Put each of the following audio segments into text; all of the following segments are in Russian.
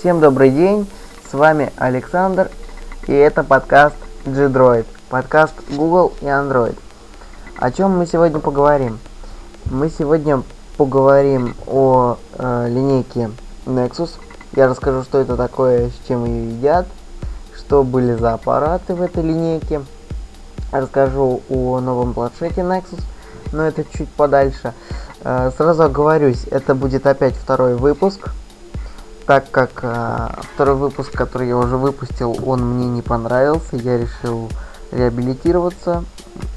Всем добрый день, с вами Александр, и это подкаст G-Droid, подкаст Google и Android. О чем мы сегодня поговорим? Мы сегодня поговорим о э, линейке Nexus. Я расскажу, что это такое, с чем ее едят, что были за аппараты в этой линейке. Расскажу о новом планшете Nexus, но это чуть подальше. Э, сразу оговорюсь, это будет опять второй выпуск так как э, второй выпуск, который я уже выпустил, он мне не понравился, я решил реабилитироваться,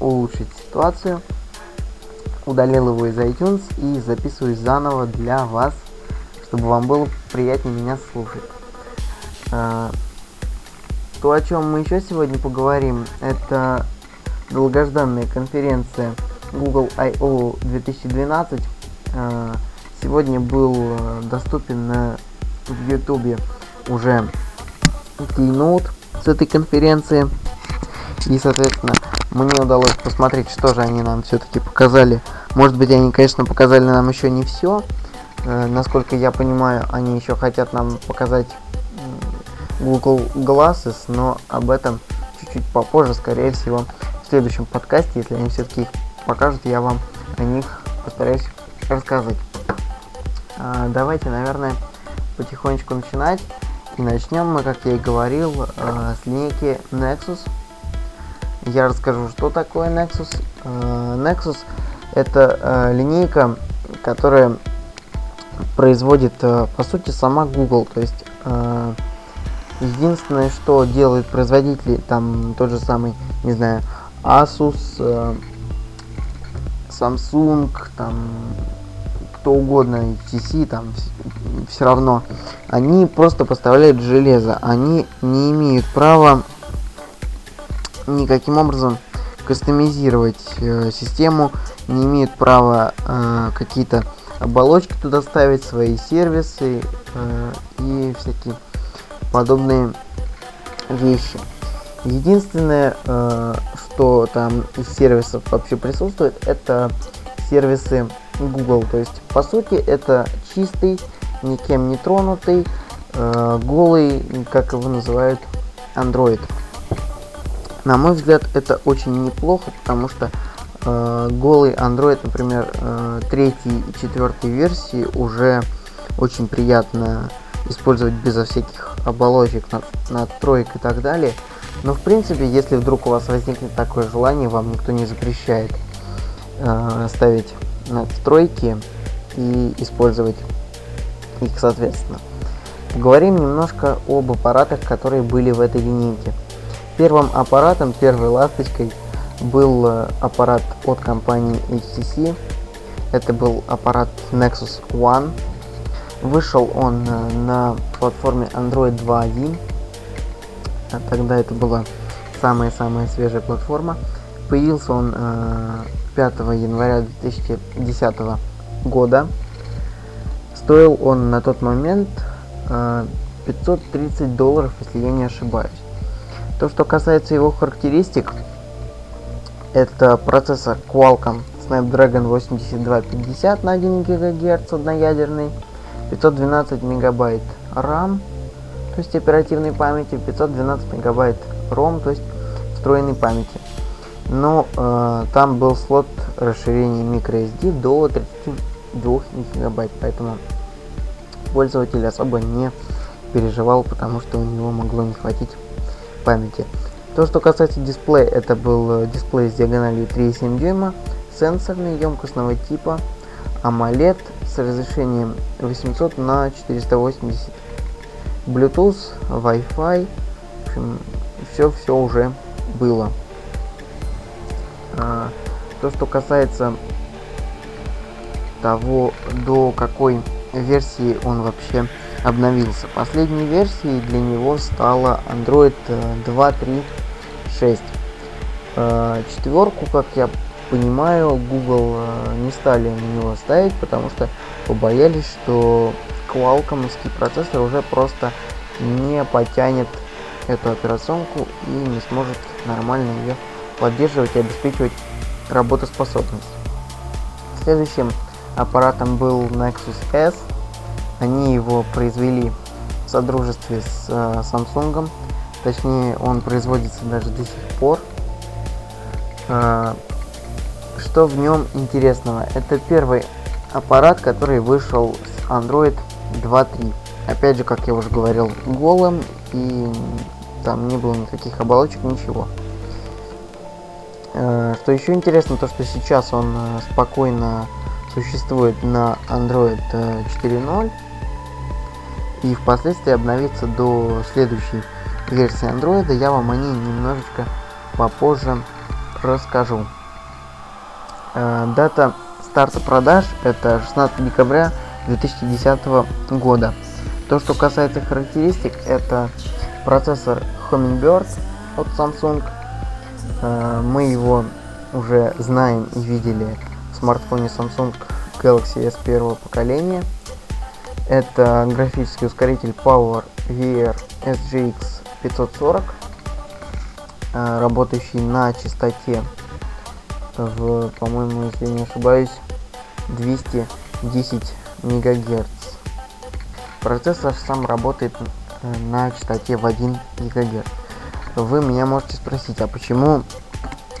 улучшить ситуацию, удалил его из iTunes и записываюсь заново для вас, чтобы вам было приятнее меня слушать. Э, то, о чем мы еще сегодня поговорим, это долгожданная конференция Google I.O. 2012. Э, сегодня был доступен на в ютубе уже keynote с этой конференции. И, соответственно, мне удалось посмотреть, что же они нам все-таки показали. Может быть, они, конечно, показали нам еще не все. Э, насколько я понимаю, они еще хотят нам показать Google Glasses, но об этом чуть-чуть попозже, скорее всего, в следующем подкасте, если они все-таки их покажут, я вам о них постараюсь рассказать. А, давайте, наверное, потихонечку начинать. И начнем мы, как я и говорил, э, с линейки Nexus. Я расскажу, что такое Nexus. Э, Nexus это э, линейка, которая производит, э, по сути, сама Google. То есть э, единственное, что делают производители, там тот же самый, не знаю, Asus, э, Samsung, там кто угодно, HTC, там все равно, они просто поставляют железо, они не имеют права никаким образом кастомизировать э, систему, не имеют права э, какие-то оболочки туда ставить, свои сервисы э, и всякие подобные вещи. Единственное, э, что там из сервисов вообще присутствует, это сервисы Google. То есть, по сути, это чистый, никем не тронутый, э, голый, как его называют, Android. На мой взгляд, это очень неплохо, потому что э, голый Android, например, э, и четвертой версии уже очень приятно использовать безо всяких оболочек, надстроек и так далее. Но в принципе, если вдруг у вас возникнет такое желание, вам никто не запрещает э, ставить надстройки и использовать их соответственно. Поговорим немножко об аппаратах, которые были в этой линейке. Первым аппаратом, первой ласточкой был э, аппарат от компании HTC. Это был аппарат Nexus One. Вышел он э, на платформе Android 2.1. А тогда это была самая-самая свежая платформа. Появился он 5 э, января 2010 года. Стоил он на тот момент 530 э, долларов, если я не ошибаюсь. То, что касается его характеристик, это процессор Qualcomm Snapdragon 8250 на 1 ГГц одноядерный, 512 мегабайт RAM, то есть оперативной памяти, 512 мегабайт ROM, то есть встроенной памяти но э, там был слот расширения microSD до 32 гигабайт, поэтому пользователь особо не переживал, потому что у него могло не хватить памяти. То, что касается дисплея, это был э, дисплей с диагональю 3,7 дюйма, сенсорный, емкостного типа, AMOLED с разрешением 800 на 480, Bluetooth, Wi-Fi, в общем, все-все уже было. То, что касается того, до какой версии он вообще обновился. Последней версией для него стала Android 2.3.6. Э, четверку, как я понимаю, Google э, не стали на него ставить, потому что побоялись, что Qualcomm процессор уже просто не потянет эту операционку и не сможет нормально ее поддерживать и обеспечивать работоспособность. Следующим аппаратом был Nexus S. Они его произвели содружестве с э, Samsung. Точнее, он производится даже до сих пор. Э, что в нем интересного? Это первый аппарат, который вышел с Android 2.3. Опять же, как я уже говорил, голым и там не было никаких оболочек, ничего. Э, что еще интересно, то что сейчас он э, спокойно существует на Android 4.0 э, и впоследствии обновится до следующей версии Android. Я вам о ней немножечко попозже расскажу. Дата старта продаж это 16 декабря 2010 года. То, что касается характеристик, это процессор Hummingbird от Samsung. Э, мы его уже знаем и видели в смартфоне Samsung Galaxy S первого поколения. Это графический ускоритель Power VR SGX 540, э, работающий на частоте в, по-моему, если не ошибаюсь, 210 МГц. Процессор сам работает э, на частоте в 1 ГГц. Вы меня можете спросить, а почему,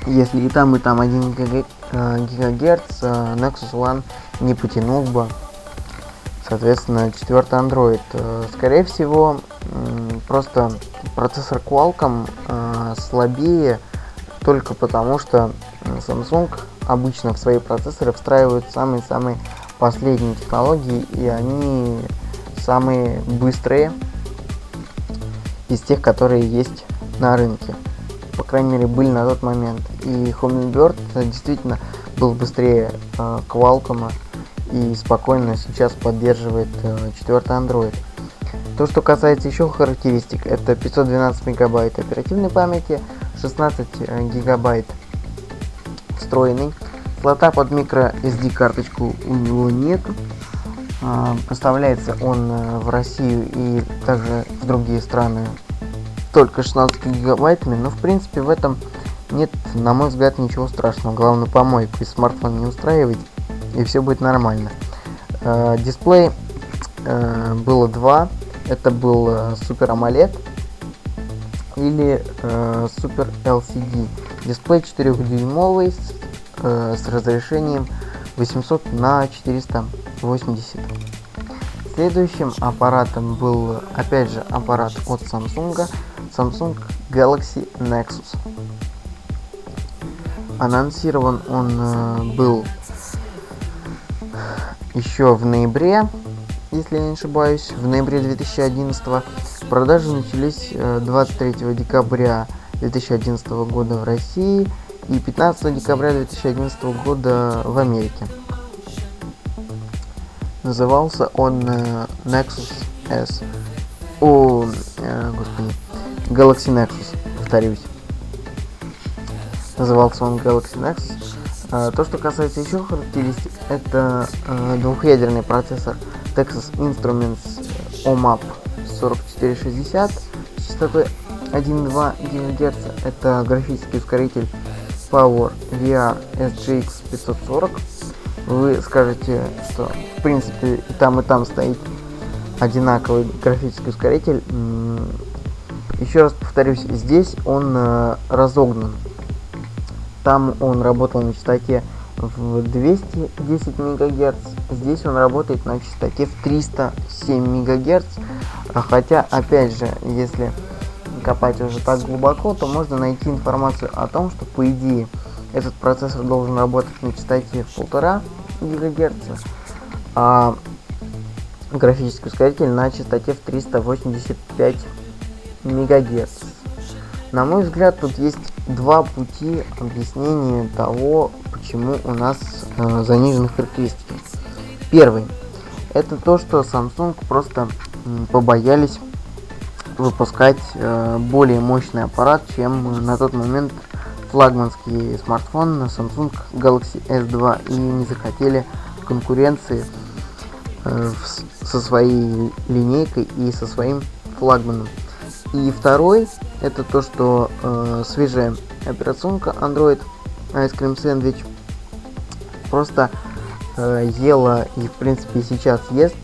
если и там, и там 1 ГГц, э, Nexus One не потянул бы, соответственно, четвертый Android? Э, скорее всего, просто процессор Qualcomm слабее только потому, что Samsung обычно в свои процессоры встраивают самые-самые последние технологии, и они самые быстрые из тех, которые есть на рынке. По крайней мере, были на тот момент. И Hummingbird действительно был быстрее э, и спокойно сейчас поддерживает э, четвертый Android. То, что касается еще характеристик, это 512 мегабайт оперативной памяти, 16 э, гигабайт встроенный. Слота под микро SD карточку у него нет. А, поставляется он э, в Россию и также в другие страны только 16 гигабайтами, но в принципе в этом нет, на мой взгляд, ничего страшного. Главное помойку из смартфона не устраивать, и все будет нормально. А, дисплей э, было два. Это был Super AMOLED или э, Super LCD. Дисплей 4-дюймовый с, э, с разрешением 800 на 480. Следующим аппаратом был опять же аппарат от Samsung, Samsung Galaxy Nexus. Анонсирован он э, был еще в ноябре, если я не ошибаюсь, в ноябре 2011 Продажи начались 23 э, декабря 2011 года в России и 15 декабря 2011 года в Америке. Назывался он э, Nexus S. О, господи, Galaxy Nexus, повторюсь. Назывался он Galaxy Nexus. Э, то, что касается еще характеристик, это э, двухъядерный процессор Texas Instruments OMAP 4460 с частотой 1,2 ГГц. Это графический ускоритель Power VR SGX 540. Вы скажете, что в принципе и там, и там стоит одинаковый графический ускоритель. Еще раз повторюсь, здесь он э, разогнан. Там он работал на частоте в 210 МГц. Здесь он работает на частоте в 307 МГц. Хотя, опять же, если копать уже так глубоко, то можно найти информацию о том, что по идее этот процессор должен работать на частоте в 1,5 ГГц, а графический ускоритель на частоте в 385 МГц. На мой взгляд, тут есть два пути объяснения того, почему у нас э, занижены характеристики. Первый. Это то, что Samsung просто побоялись выпускать э, более мощный аппарат, чем на тот момент флагманский смартфон на Samsung Galaxy S2 и не захотели конкуренции э, в, со своей линейкой и со своим флагманом. И второй, это то, что э, свежая операционка Android Ice Cream Sandwich просто э, ела и в принципе сейчас ест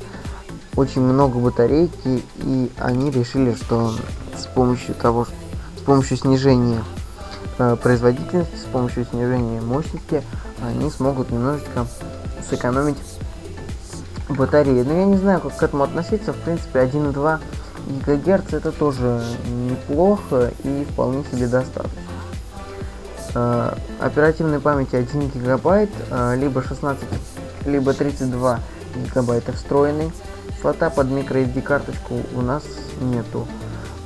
очень много батарейки, и они решили, что с помощью того, с помощью снижения э, производительности, с помощью снижения мощности, они смогут немножечко сэкономить батареи. Но я не знаю, как к этому относиться. В принципе, 1,2 ГГц это тоже неплохо и вполне себе достаточно. Э, оперативной памяти 1 гигабайт, э, либо 16, либо 32 гигабайта встроенный. Слота под microSD карточку у нас нету.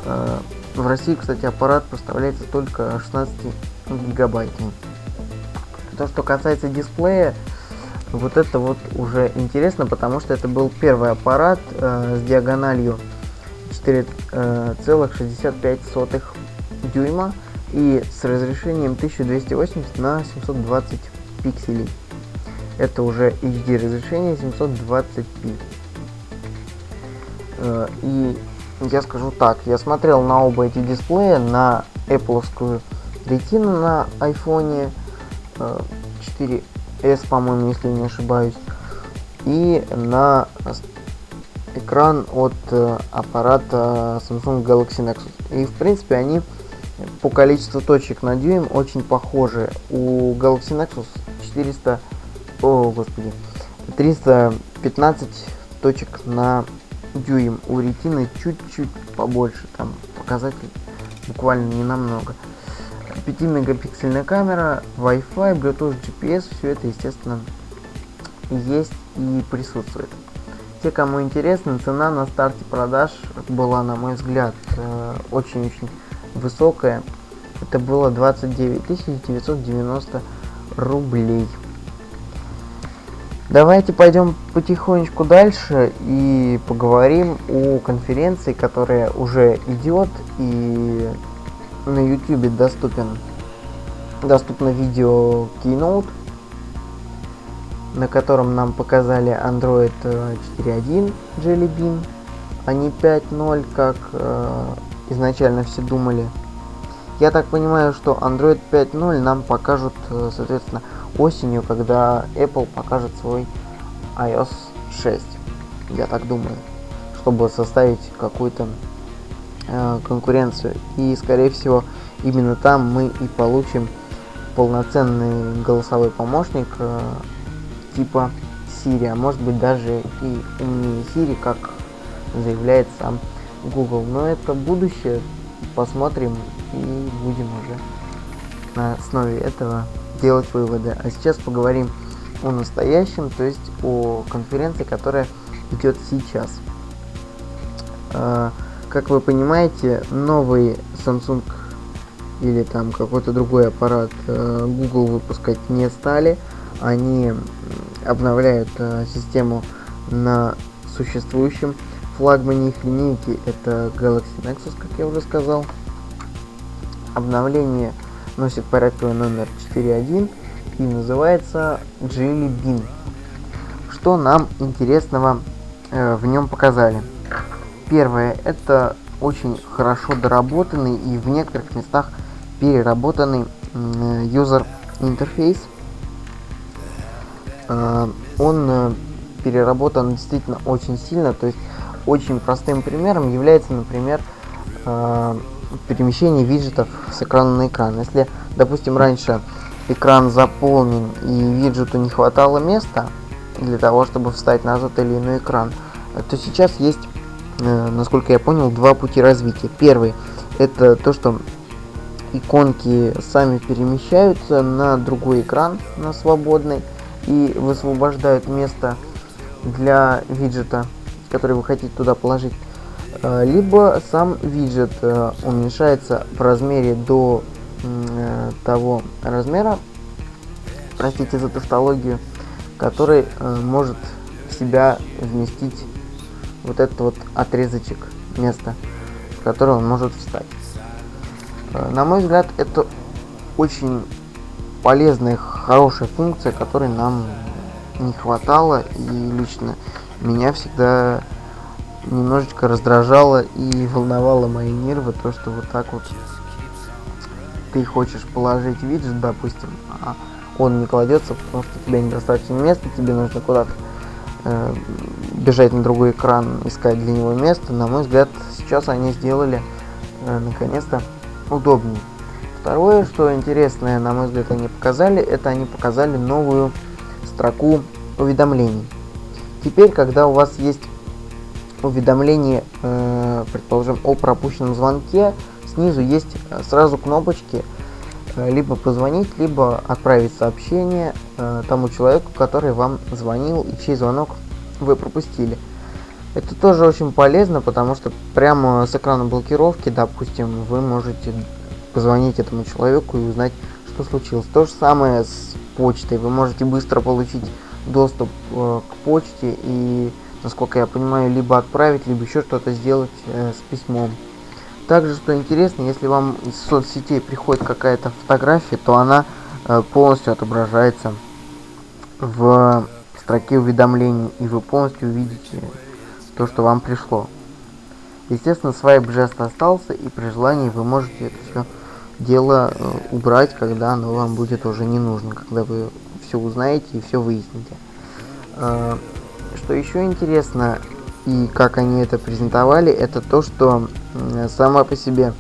Э, в России, кстати, аппарат поставляется только 16 гигабайтный. То, что касается дисплея, вот это вот уже интересно, потому что это был первый аппарат э, с диагональю 4,65 э, дюйма и с разрешением 1280 на 720 пикселей. Это уже HD разрешение 720p. Э, и я скажу так, я смотрел на оба эти дисплея, на Apple Retina на iPhone 4s, э, по-моему, если не ошибаюсь, и на экран от э, аппарата Samsung Galaxy Nexus. И в принципе они по количеству точек на дюйм очень похожи. У Galaxy Nexus 400, о господи, 315 точек на дюйм. У ретины чуть-чуть побольше, там показатель буквально не намного. 5 мегапиксельная камера, Wi-Fi, Bluetooth, GPS, все это естественно есть и присутствует. Те, кому интересно, цена на старте продаж была, на мой взгляд, э, очень-очень высокая. Это было 29 990 рублей. Давайте пойдем потихонечку дальше и поговорим о конференции, которая уже идет и на YouTube доступен доступно видео Keynote, на котором нам показали Android 4.1 Jelly Bean, а не 5.0, как э, изначально все думали. Я так понимаю, что Android 5.0 нам покажут, э, соответственно, осенью, когда Apple покажет свой iOS 6. Я так думаю, чтобы составить какую-то э, конкуренцию. И, скорее всего, именно там мы и получим полноценный голосовой помощник э, типа Siri, а может быть даже и умнее Siri, как заявляет сам Google. Но это будущее, посмотрим и будем уже на основе этого делать выводы. А сейчас поговорим о настоящем, то есть о конференции, которая идет сейчас. А, как вы понимаете, новый Samsung или там какой-то другой аппарат э, Google выпускать не стали. Они обновляют э, систему на существующем флагмане их линейки. Это Galaxy Nexus, как я уже сказал. Обновление носит порядковый номер 4.1 и называется Jelly Bean. Что нам интересного э, в нем показали? Первое, это очень хорошо доработанный и в некоторых местах переработанный юзер интерфейс. Э, он э, переработан действительно очень сильно, то есть очень простым примером является, например, э, перемещение виджетов с экрана на экран. Если, допустим, раньше экран заполнен и виджету не хватало места для того, чтобы встать на тот или иной экран, то сейчас есть, насколько я понял, два пути развития. Первый это то, что иконки сами перемещаются на другой экран, на свободный, и высвобождают место для виджета, который вы хотите туда положить. Э, либо сам виджет э, уменьшается в размере до э, того размера, простите за тавтологию, который может в себя вместить вот этот вот отрезочек места, в которое он может встать. Э, на мой взгляд, это очень полезная, хорошая функция, которой нам не хватало. И лично меня всегда немножечко раздражало и волновало мои нервы, то, что вот так вот ты хочешь положить виджет, допустим, а он не кладется, потому что у тебя недостаточно места, тебе нужно куда-то э, бежать на другой экран, искать для него место. На мой взгляд, сейчас они сделали э, наконец-то удобнее. Второе, что интересное, на мой взгляд, они показали, это они показали новую строку уведомлений. Теперь, когда у вас есть уведомление, э, предположим, о пропущенном звонке, снизу есть э, сразу кнопочки э, либо позвонить, либо отправить сообщение э, тому человеку, который вам звонил и чей звонок вы пропустили. Это тоже очень полезно, потому что прямо с экрана блокировки, допустим, вы можете позвонить этому человеку и узнать, что случилось. То же самое с почтой. Вы можете быстро получить доступ э, к почте и, насколько я понимаю, либо отправить, либо еще что-то сделать э, с письмом. Также, что интересно, если вам из соцсетей приходит какая-то фотография, то она э, полностью отображается в строке уведомлений, и вы полностью увидите то, что вам пришло. Естественно, свайп жест остался, и при желании вы можете это все дело э, убрать, когда оно вам будет уже не нужно, когда вы все узнаете и все выясните. Э, что еще интересно, и как они это презентовали, это то, что сама по себе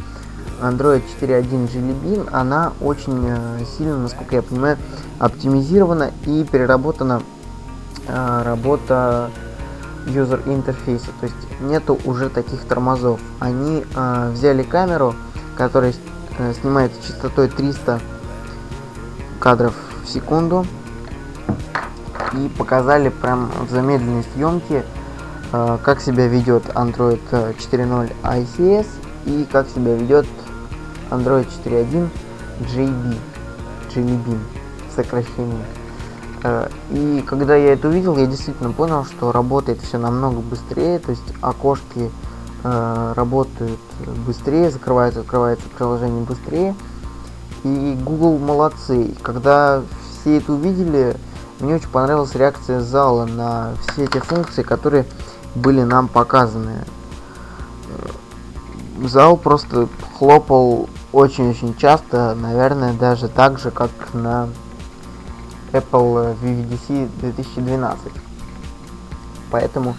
Android 4.1 Jelly Bean, она очень э, сильно, насколько я понимаю, оптимизирована и переработана работа юзер интерфейса, то есть нету уже таких тормозов. Они э, взяли камеру, которая э, снимает частотой 300 кадров в секунду и показали прям в замедленной съемке, э, как себя ведет Android 4.0 ICS и как себя ведет Android 4.1 JB, Jelly Bean, сокращение. Э, и когда я это увидел, я действительно понял, что работает все намного быстрее, то есть окошки э, работают быстрее, закрывается, открывается приложение быстрее. И Google молодцы. Когда все это увидели, мне очень понравилась реакция зала на все эти функции, которые были нам показаны. Э, зал просто хлопал очень-очень часто, наверное, даже так же, как на Apple VVDC 2012. Поэтому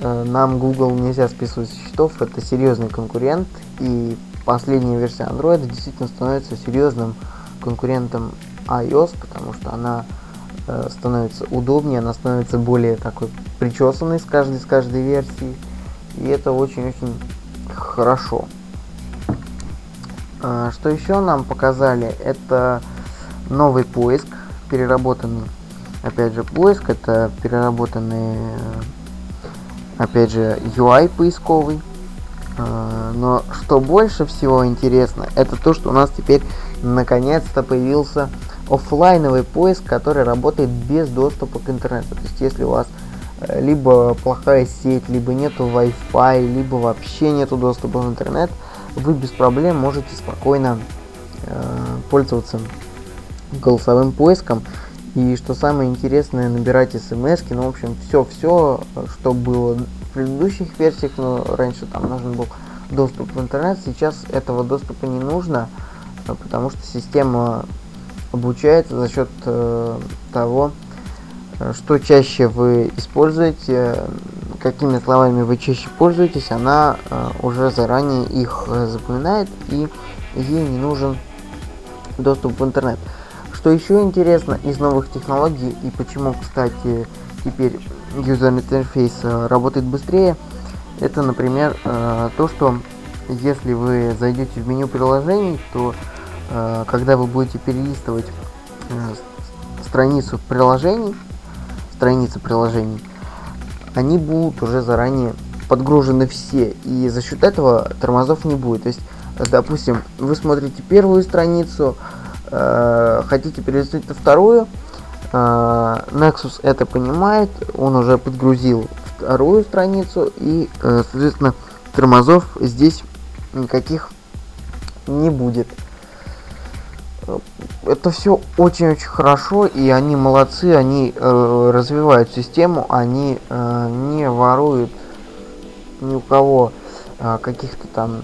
нам Google нельзя списывать со счетов, это серьезный конкурент, и последняя версия Android действительно становится серьезным конкурентом iOS, потому что она э, становится удобнее, она становится более такой причесанной с каждой, с каждой версии, и это очень-очень хорошо. Э, что еще нам показали, это новый поиск, переработанный, опять же, поиск, это переработанный, э, опять же, UI поисковый. Э, но что больше всего интересно, это то, что у нас теперь наконец-то появился офлайновый поиск, который работает без доступа к интернету. То есть, если у вас э, либо плохая сеть, либо нету Wi-Fi, либо вообще нету доступа в интернет, вы без проблем можете спокойно э, пользоваться голосовым поиском. И что самое интересное, набирать смс ну, в общем, все-все, что было в предыдущих версиях, но раньше там нужен был доступ в интернет, сейчас этого доступа не нужно, потому что система обучается за счет э, того, что чаще вы используете, какими словами вы чаще пользуетесь, она э, уже заранее их запоминает и ей не нужен доступ в интернет. Что еще интересно из новых технологий и почему, кстати, теперь user э, работает быстрее, это, например, э, то, что если вы зайдете в меню приложений, то э, когда вы будете перелистывать страницу приложений, страницы приложений, они будут уже заранее подгружены все, и за счет этого тормозов не будет. То есть, допустим, вы смотрите первую страницу, э, хотите перелистнуть на вторую, э, Nexus это понимает, он уже подгрузил вторую страницу и, э, соответственно, тормозов здесь никаких не будет. Это все очень-очень хорошо, и они молодцы, они э, развивают систему, они э, не воруют ни у кого э, каких-то там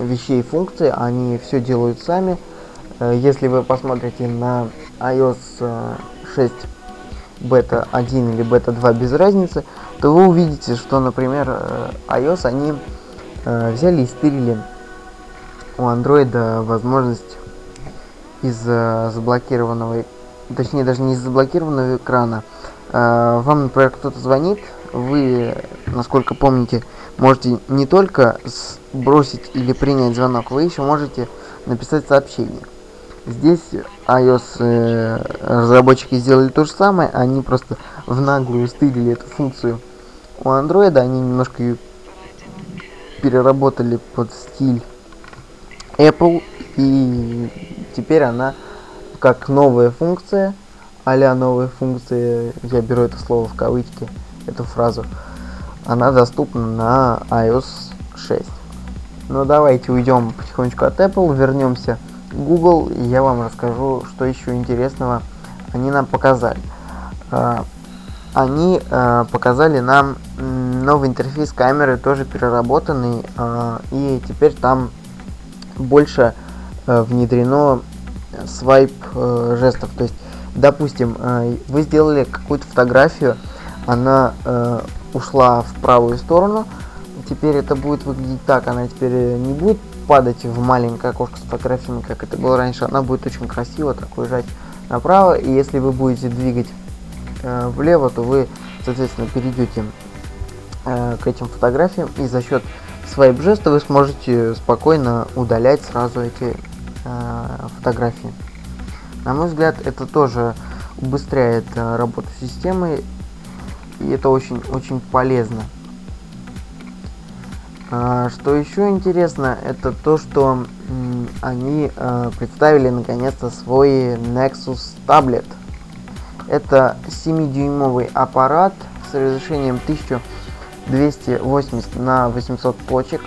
вещей, функций, они все делают сами. Э, если вы посмотрите на iOS 6 бета 1 или бета 2 без разницы, то вы увидите, что, например, э, iOS они э, взяли и стырили у Android возможность из э, заблокированного, точнее даже не из заблокированного экрана. Э, вам, например, кто-то звонит, вы, насколько помните, можете не только бросить или принять звонок, вы еще можете написать сообщение. Здесь iOS э, разработчики сделали то же самое, они просто в наглую стырили эту функцию у Android, они немножко ее переработали под стиль Apple, и теперь она как новая функция, а новая функция, я беру это слово в кавычки, эту фразу, она доступна на iOS 6. Ну давайте уйдем потихонечку от Apple, вернемся Google, и я вам расскажу, что еще интересного они нам показали. А, они а, показали нам новый интерфейс камеры, тоже переработанный, а, и теперь там больше внедрено свайп жестов. То есть, допустим, вы сделали какую-то фотографию, она ушла в правую сторону, теперь это будет выглядеть так, она теперь не будет падать в маленькое окошко с фотографиями, как это было раньше, она будет очень красиво так уезжать направо, и если вы будете двигать э, влево, то вы, соответственно, перейдете э, к этим фотографиям, и за счет свайп жеста вы сможете спокойно удалять сразу эти э, фотографии. На мой взгляд, это тоже убыстряет э, работу системы, и это очень-очень полезно. А, что еще интересно, это то, что они а, представили наконец-то свой Nexus Tablet. Это 7-дюймовый аппарат с разрешением 1280 на 800 точек.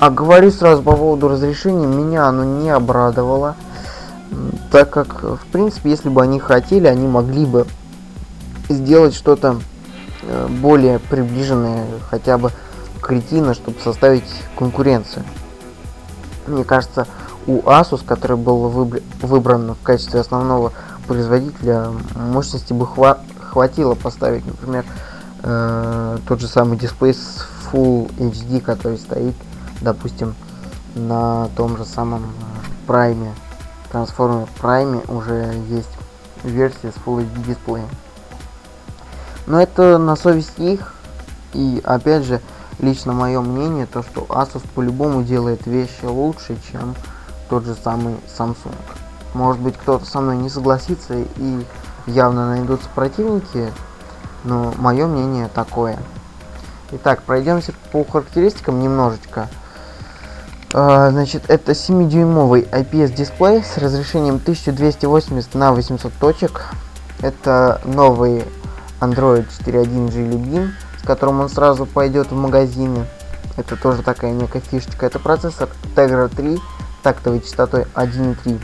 А говорю сразу по поводу разрешения, меня оно не обрадовало, так как, в принципе, если бы они хотели, они могли бы сделать что-то э, более приближенное хотя бы кретина, чтобы составить конкуренцию. Мне кажется, у Asus, который был выбран в качестве основного производителя, мощности бы хва хватило поставить, например, э, тот же самый дисплей с Full HD, который стоит, допустим, на том же самом Prime. Transformer Prime уже есть версия с Full HD дисплеем. Но это на совесть их. И опять же, лично мое мнение, то что Asus по-любому делает вещи лучше, чем тот же самый Samsung. Может быть кто-то со мной не согласится и явно найдутся противники, но мое мнение такое. Итак, пройдемся по характеристикам немножечко. Uh, значит, это 7-дюймовый IPS дисплей с разрешением 1280 на 800 точек. Это новый Android 4.1 Jelly Bean которым он сразу пойдет в магазины. Это тоже такая некая фишечка. Это процессор Tegra 3 тактовой частотой 1,3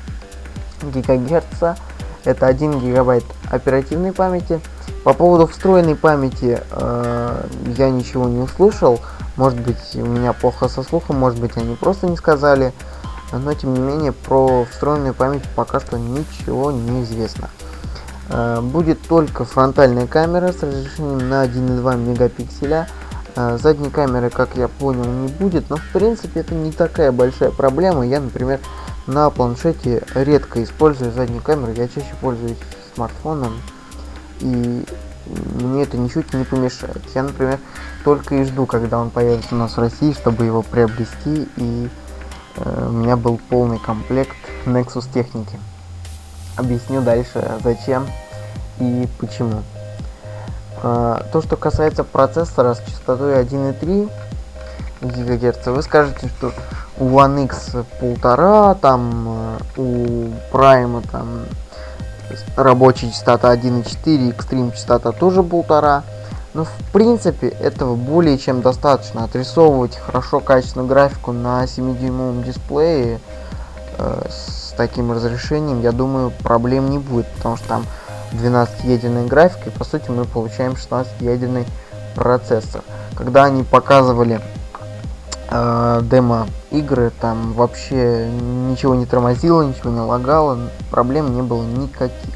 ГГц. Это 1 гигабайт оперативной памяти. По поводу встроенной памяти э, я ничего не услышал. Может быть у меня плохо со слухом, может быть они просто не сказали. Но тем не менее про встроенную память пока что ничего не известно. Э, будет только фронтальная камера с разрешением на 1,2 мегапикселя. Э, задней камеры, как я понял, не будет, но в принципе это не такая большая проблема. Я, например, на планшете редко использую заднюю камеру, я чаще пользуюсь смартфоном, и мне это ничуть не помешает. Я, например, только и жду, когда он появится у нас в России, чтобы его приобрести, и э, у меня был полный комплект Nexus техники объясню дальше зачем и почему. А, то, что касается процессора с частотой 1,3 ГГц, вы скажете, что у One X полтора, там э, у Prime там рабочая частота 1,4, Extreme частота тоже полтора. Но в принципе этого более чем достаточно. Отрисовывать хорошо качественную графику на 7-дюймовом дисплее э, с таким разрешением, я думаю, проблем не будет, потому что там 12-ядерная графика, и по сути мы получаем 16-ядерный процессор. Когда они показывали э, демо игры, там вообще ничего не тормозило, ничего не лагало, проблем не было никаких.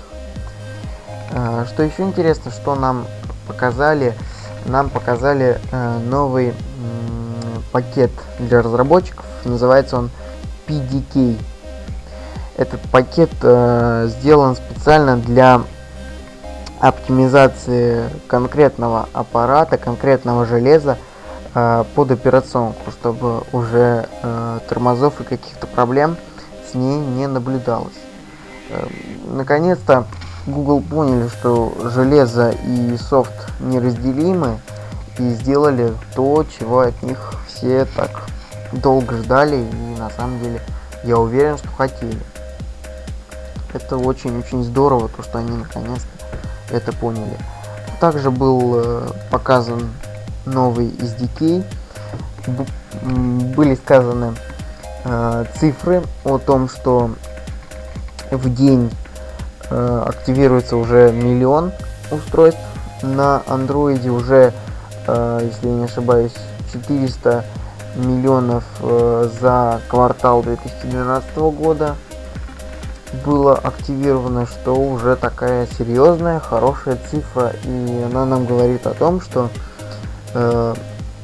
Э, что еще интересно, что нам показали, нам показали э, новый пакет для разработчиков, называется он PDK. Этот пакет э, сделан специально для оптимизации конкретного аппарата, конкретного железа э, под операционку, чтобы уже э, тормозов и каких-то проблем с ней не наблюдалось. Э, наконец-то Google поняли, что железо и софт неразделимы и сделали то, чего от них все так долго ждали и на самом деле я уверен, что хотели. Это очень-очень здорово, то что они наконец-то это поняли. Также был э, показан новый SDK. Были сказаны э, цифры о том, что в день э, активируется уже миллион устройств на андроиде уже если я не ошибаюсь 400 миллионов за квартал 2012 года было активировано, что уже такая серьезная, хорошая цифра, и она нам говорит о том, что э,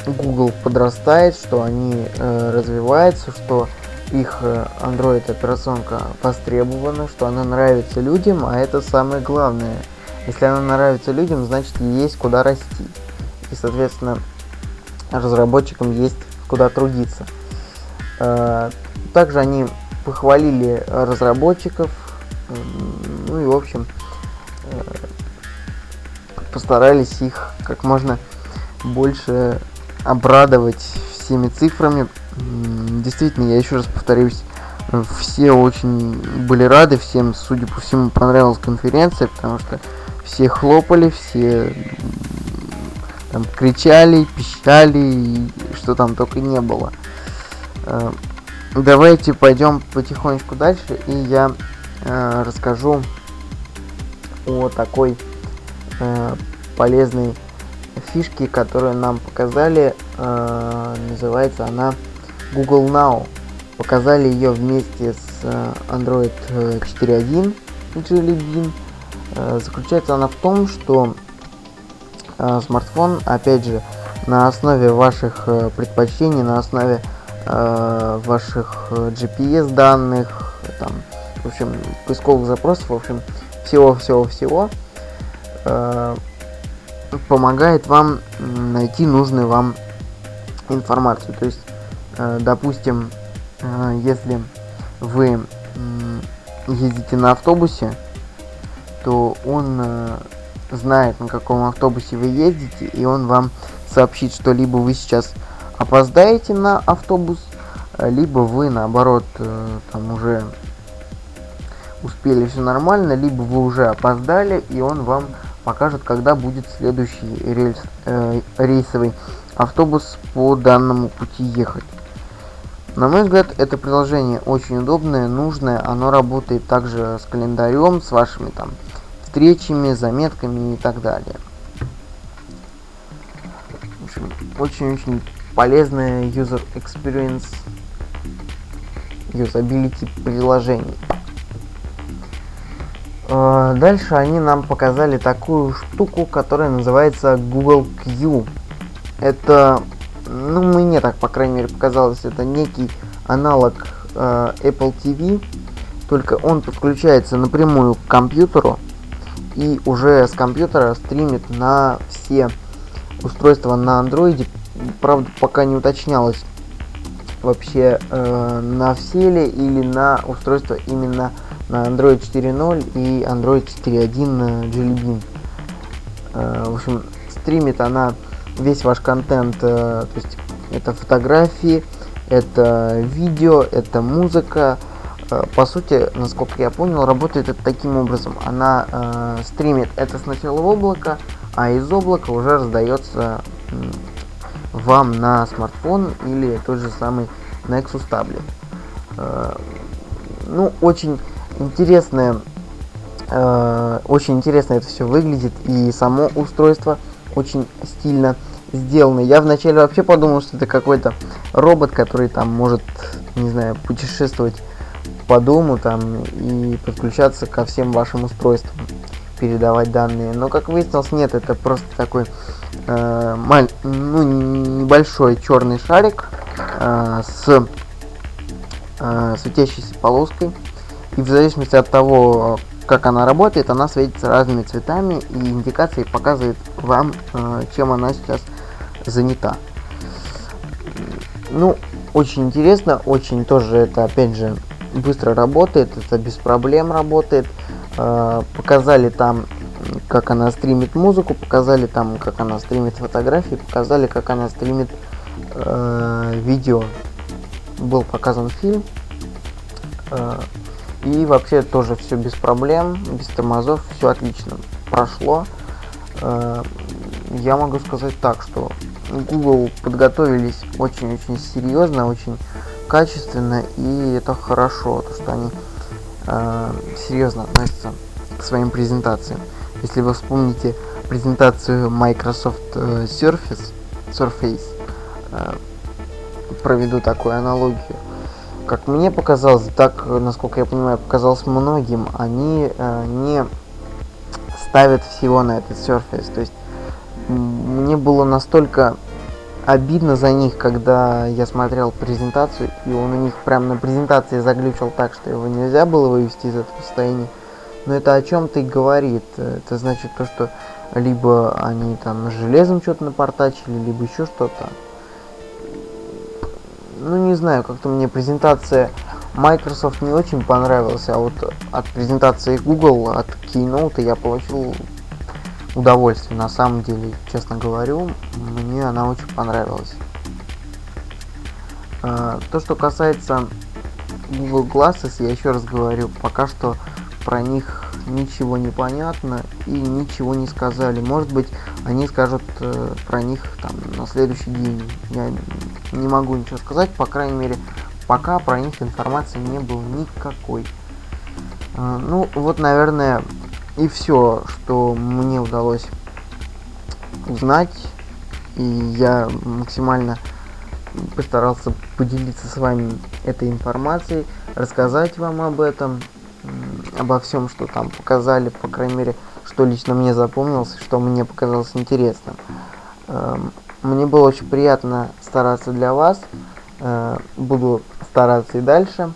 Google подрастает, что они э, развиваются, что их э, Android операционка востребована, что она нравится людям, а это самое главное. Если она нравится людям, значит есть куда расти. И, соответственно, разработчикам есть куда трудиться. Э, также они похвалили разработчиков, ну и в общем э, постарались их как можно больше обрадовать всеми цифрами. Действительно, я еще раз повторюсь, все очень были рады, всем, судя по всему, понравилась конференция, потому что все хлопали, все там кричали, пищали, и что там только не было. Давайте пойдем потихонечку дальше, и я э, расскажу о такой э, полезной фишке, которую нам показали. Э, называется она Google Now. Показали ее вместе с э, Android 4.1 Jelly Bean. Э, заключается она в том, что э, смартфон, опять же, на основе ваших э, предпочтений, на основе э, ваших GPS данных, там, в общем, поисковых запросов, в общем, всего-всего-всего, э, помогает вам найти нужную вам информацию. То есть, э, допустим, э, если вы э, ездите на автобусе, то он э, знает, на каком автобусе вы ездите, и он вам сообщит, что либо вы сейчас опоздаете на автобус, либо вы наоборот э, там уже успели все нормально, либо вы уже опоздали, и он вам покажет, когда будет следующий рельс, э, рейсовый автобус по данному пути ехать. На мой взгляд, это приложение очень удобное, нужное, оно работает также с календарем, с вашими там встречами, заметками и так далее. Очень-очень полезное user experience, usability приложений. А, дальше они нам показали такую штуку, которая называется Google Q. Это, ну мне так, по крайней мере, показалось, это некий аналог э, Apple TV, только он подключается напрямую к компьютеру и уже с компьютера стримит на все устройства на андроиде. Правда, пока не уточнялось вообще э, на все ли или на устройство именно на Android 4.0 и Android 4.1 Jelly Bean. Э, в общем, стримит она весь ваш контент, э, то есть это фотографии, это видео, это музыка. Э, по сути, насколько я понял, работает это таким образом. Она э, стримит это сначала в облако, а из облака уже раздается э, вам на смартфон или тот же самый Nexus таблет. Э, ну, очень интересное, э, очень интересно это все выглядит, и само устройство очень стильно сделано. Я вначале вообще подумал, что это какой-то робот, который там может, не знаю, путешествовать по дому там и подключаться ко всем вашим устройствам. Передавать данные. Но как выяснилось, нет, это просто такой э, маль, ну, небольшой черный шарик э, с э, светящейся полоской. И в зависимости от того, как она работает, она светится разными цветами и индикацией показывает вам, э, чем она сейчас занята. Ну, очень интересно, очень тоже это, опять же, быстро работает, это без проблем работает. Э, показали там, как она стримит музыку, показали там, как она стримит фотографии, показали, как она стримит э, видео. Был показан фильм. Э, и вообще тоже все без проблем, без тормозов, все отлично прошло. Э, я могу сказать так, что Google подготовились очень-очень серьезно, очень качественно, и это хорошо, то что они э, серьезно относятся к своим презентациям. Если вы вспомните презентацию Microsoft э, Surface, Surface, э, проведу такую аналогию. Как мне показалось, так, насколько я понимаю, показалось многим, они э, не ставят всего на этот Surface. То есть мне было настолько обидно за них, когда я смотрел презентацию, и он у них прям на презентации заглючил так, что его нельзя было вывести из этого состояния. Но это о чем-то и говорит. Это значит то, что либо они там железом что-то напортачили, либо еще что-то. Ну, не знаю, как-то мне презентация Microsoft не очень понравилась, а вот от презентации Google, от Keynote я получил удовольствие. На самом деле, честно говорю, мне она очень понравилась. А, то, что касается Google Glasses, я еще раз говорю, пока что про них ничего не понятно и ничего не сказали. Может быть, они скажут э, про них там на следующий день. Я не могу ничего сказать, по крайней мере, пока про них информации не было никакой. Э, ну, вот, наверное, и все, что мне удалось узнать. И я максимально постарался поделиться с вами этой информацией, рассказать вам об этом, обо всем, что там показали, по крайней мере, что лично мне запомнилось, что мне показалось интересным. Эм, мне было очень приятно стараться для вас. Э, буду стараться и дальше.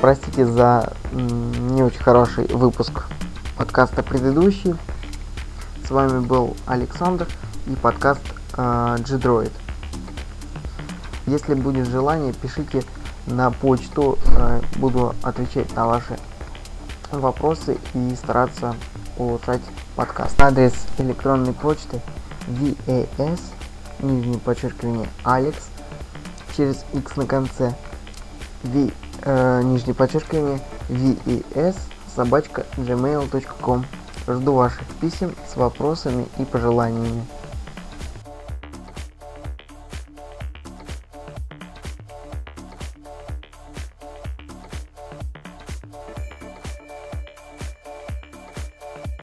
Простите за не очень хороший выпуск подкаста предыдущий. С вами был Александр и подкаст э, G-Droid. Если будет желание, пишите на почту, э, буду отвечать на ваши вопросы и стараться улучшать подкаст. Адрес электронной почты vas, нижнее подчеркивание, Alex, через x на конце, v, э, нижнее подчеркивание, ves, собачка gmail.com. Жду ваших писем с вопросами и пожеланиями.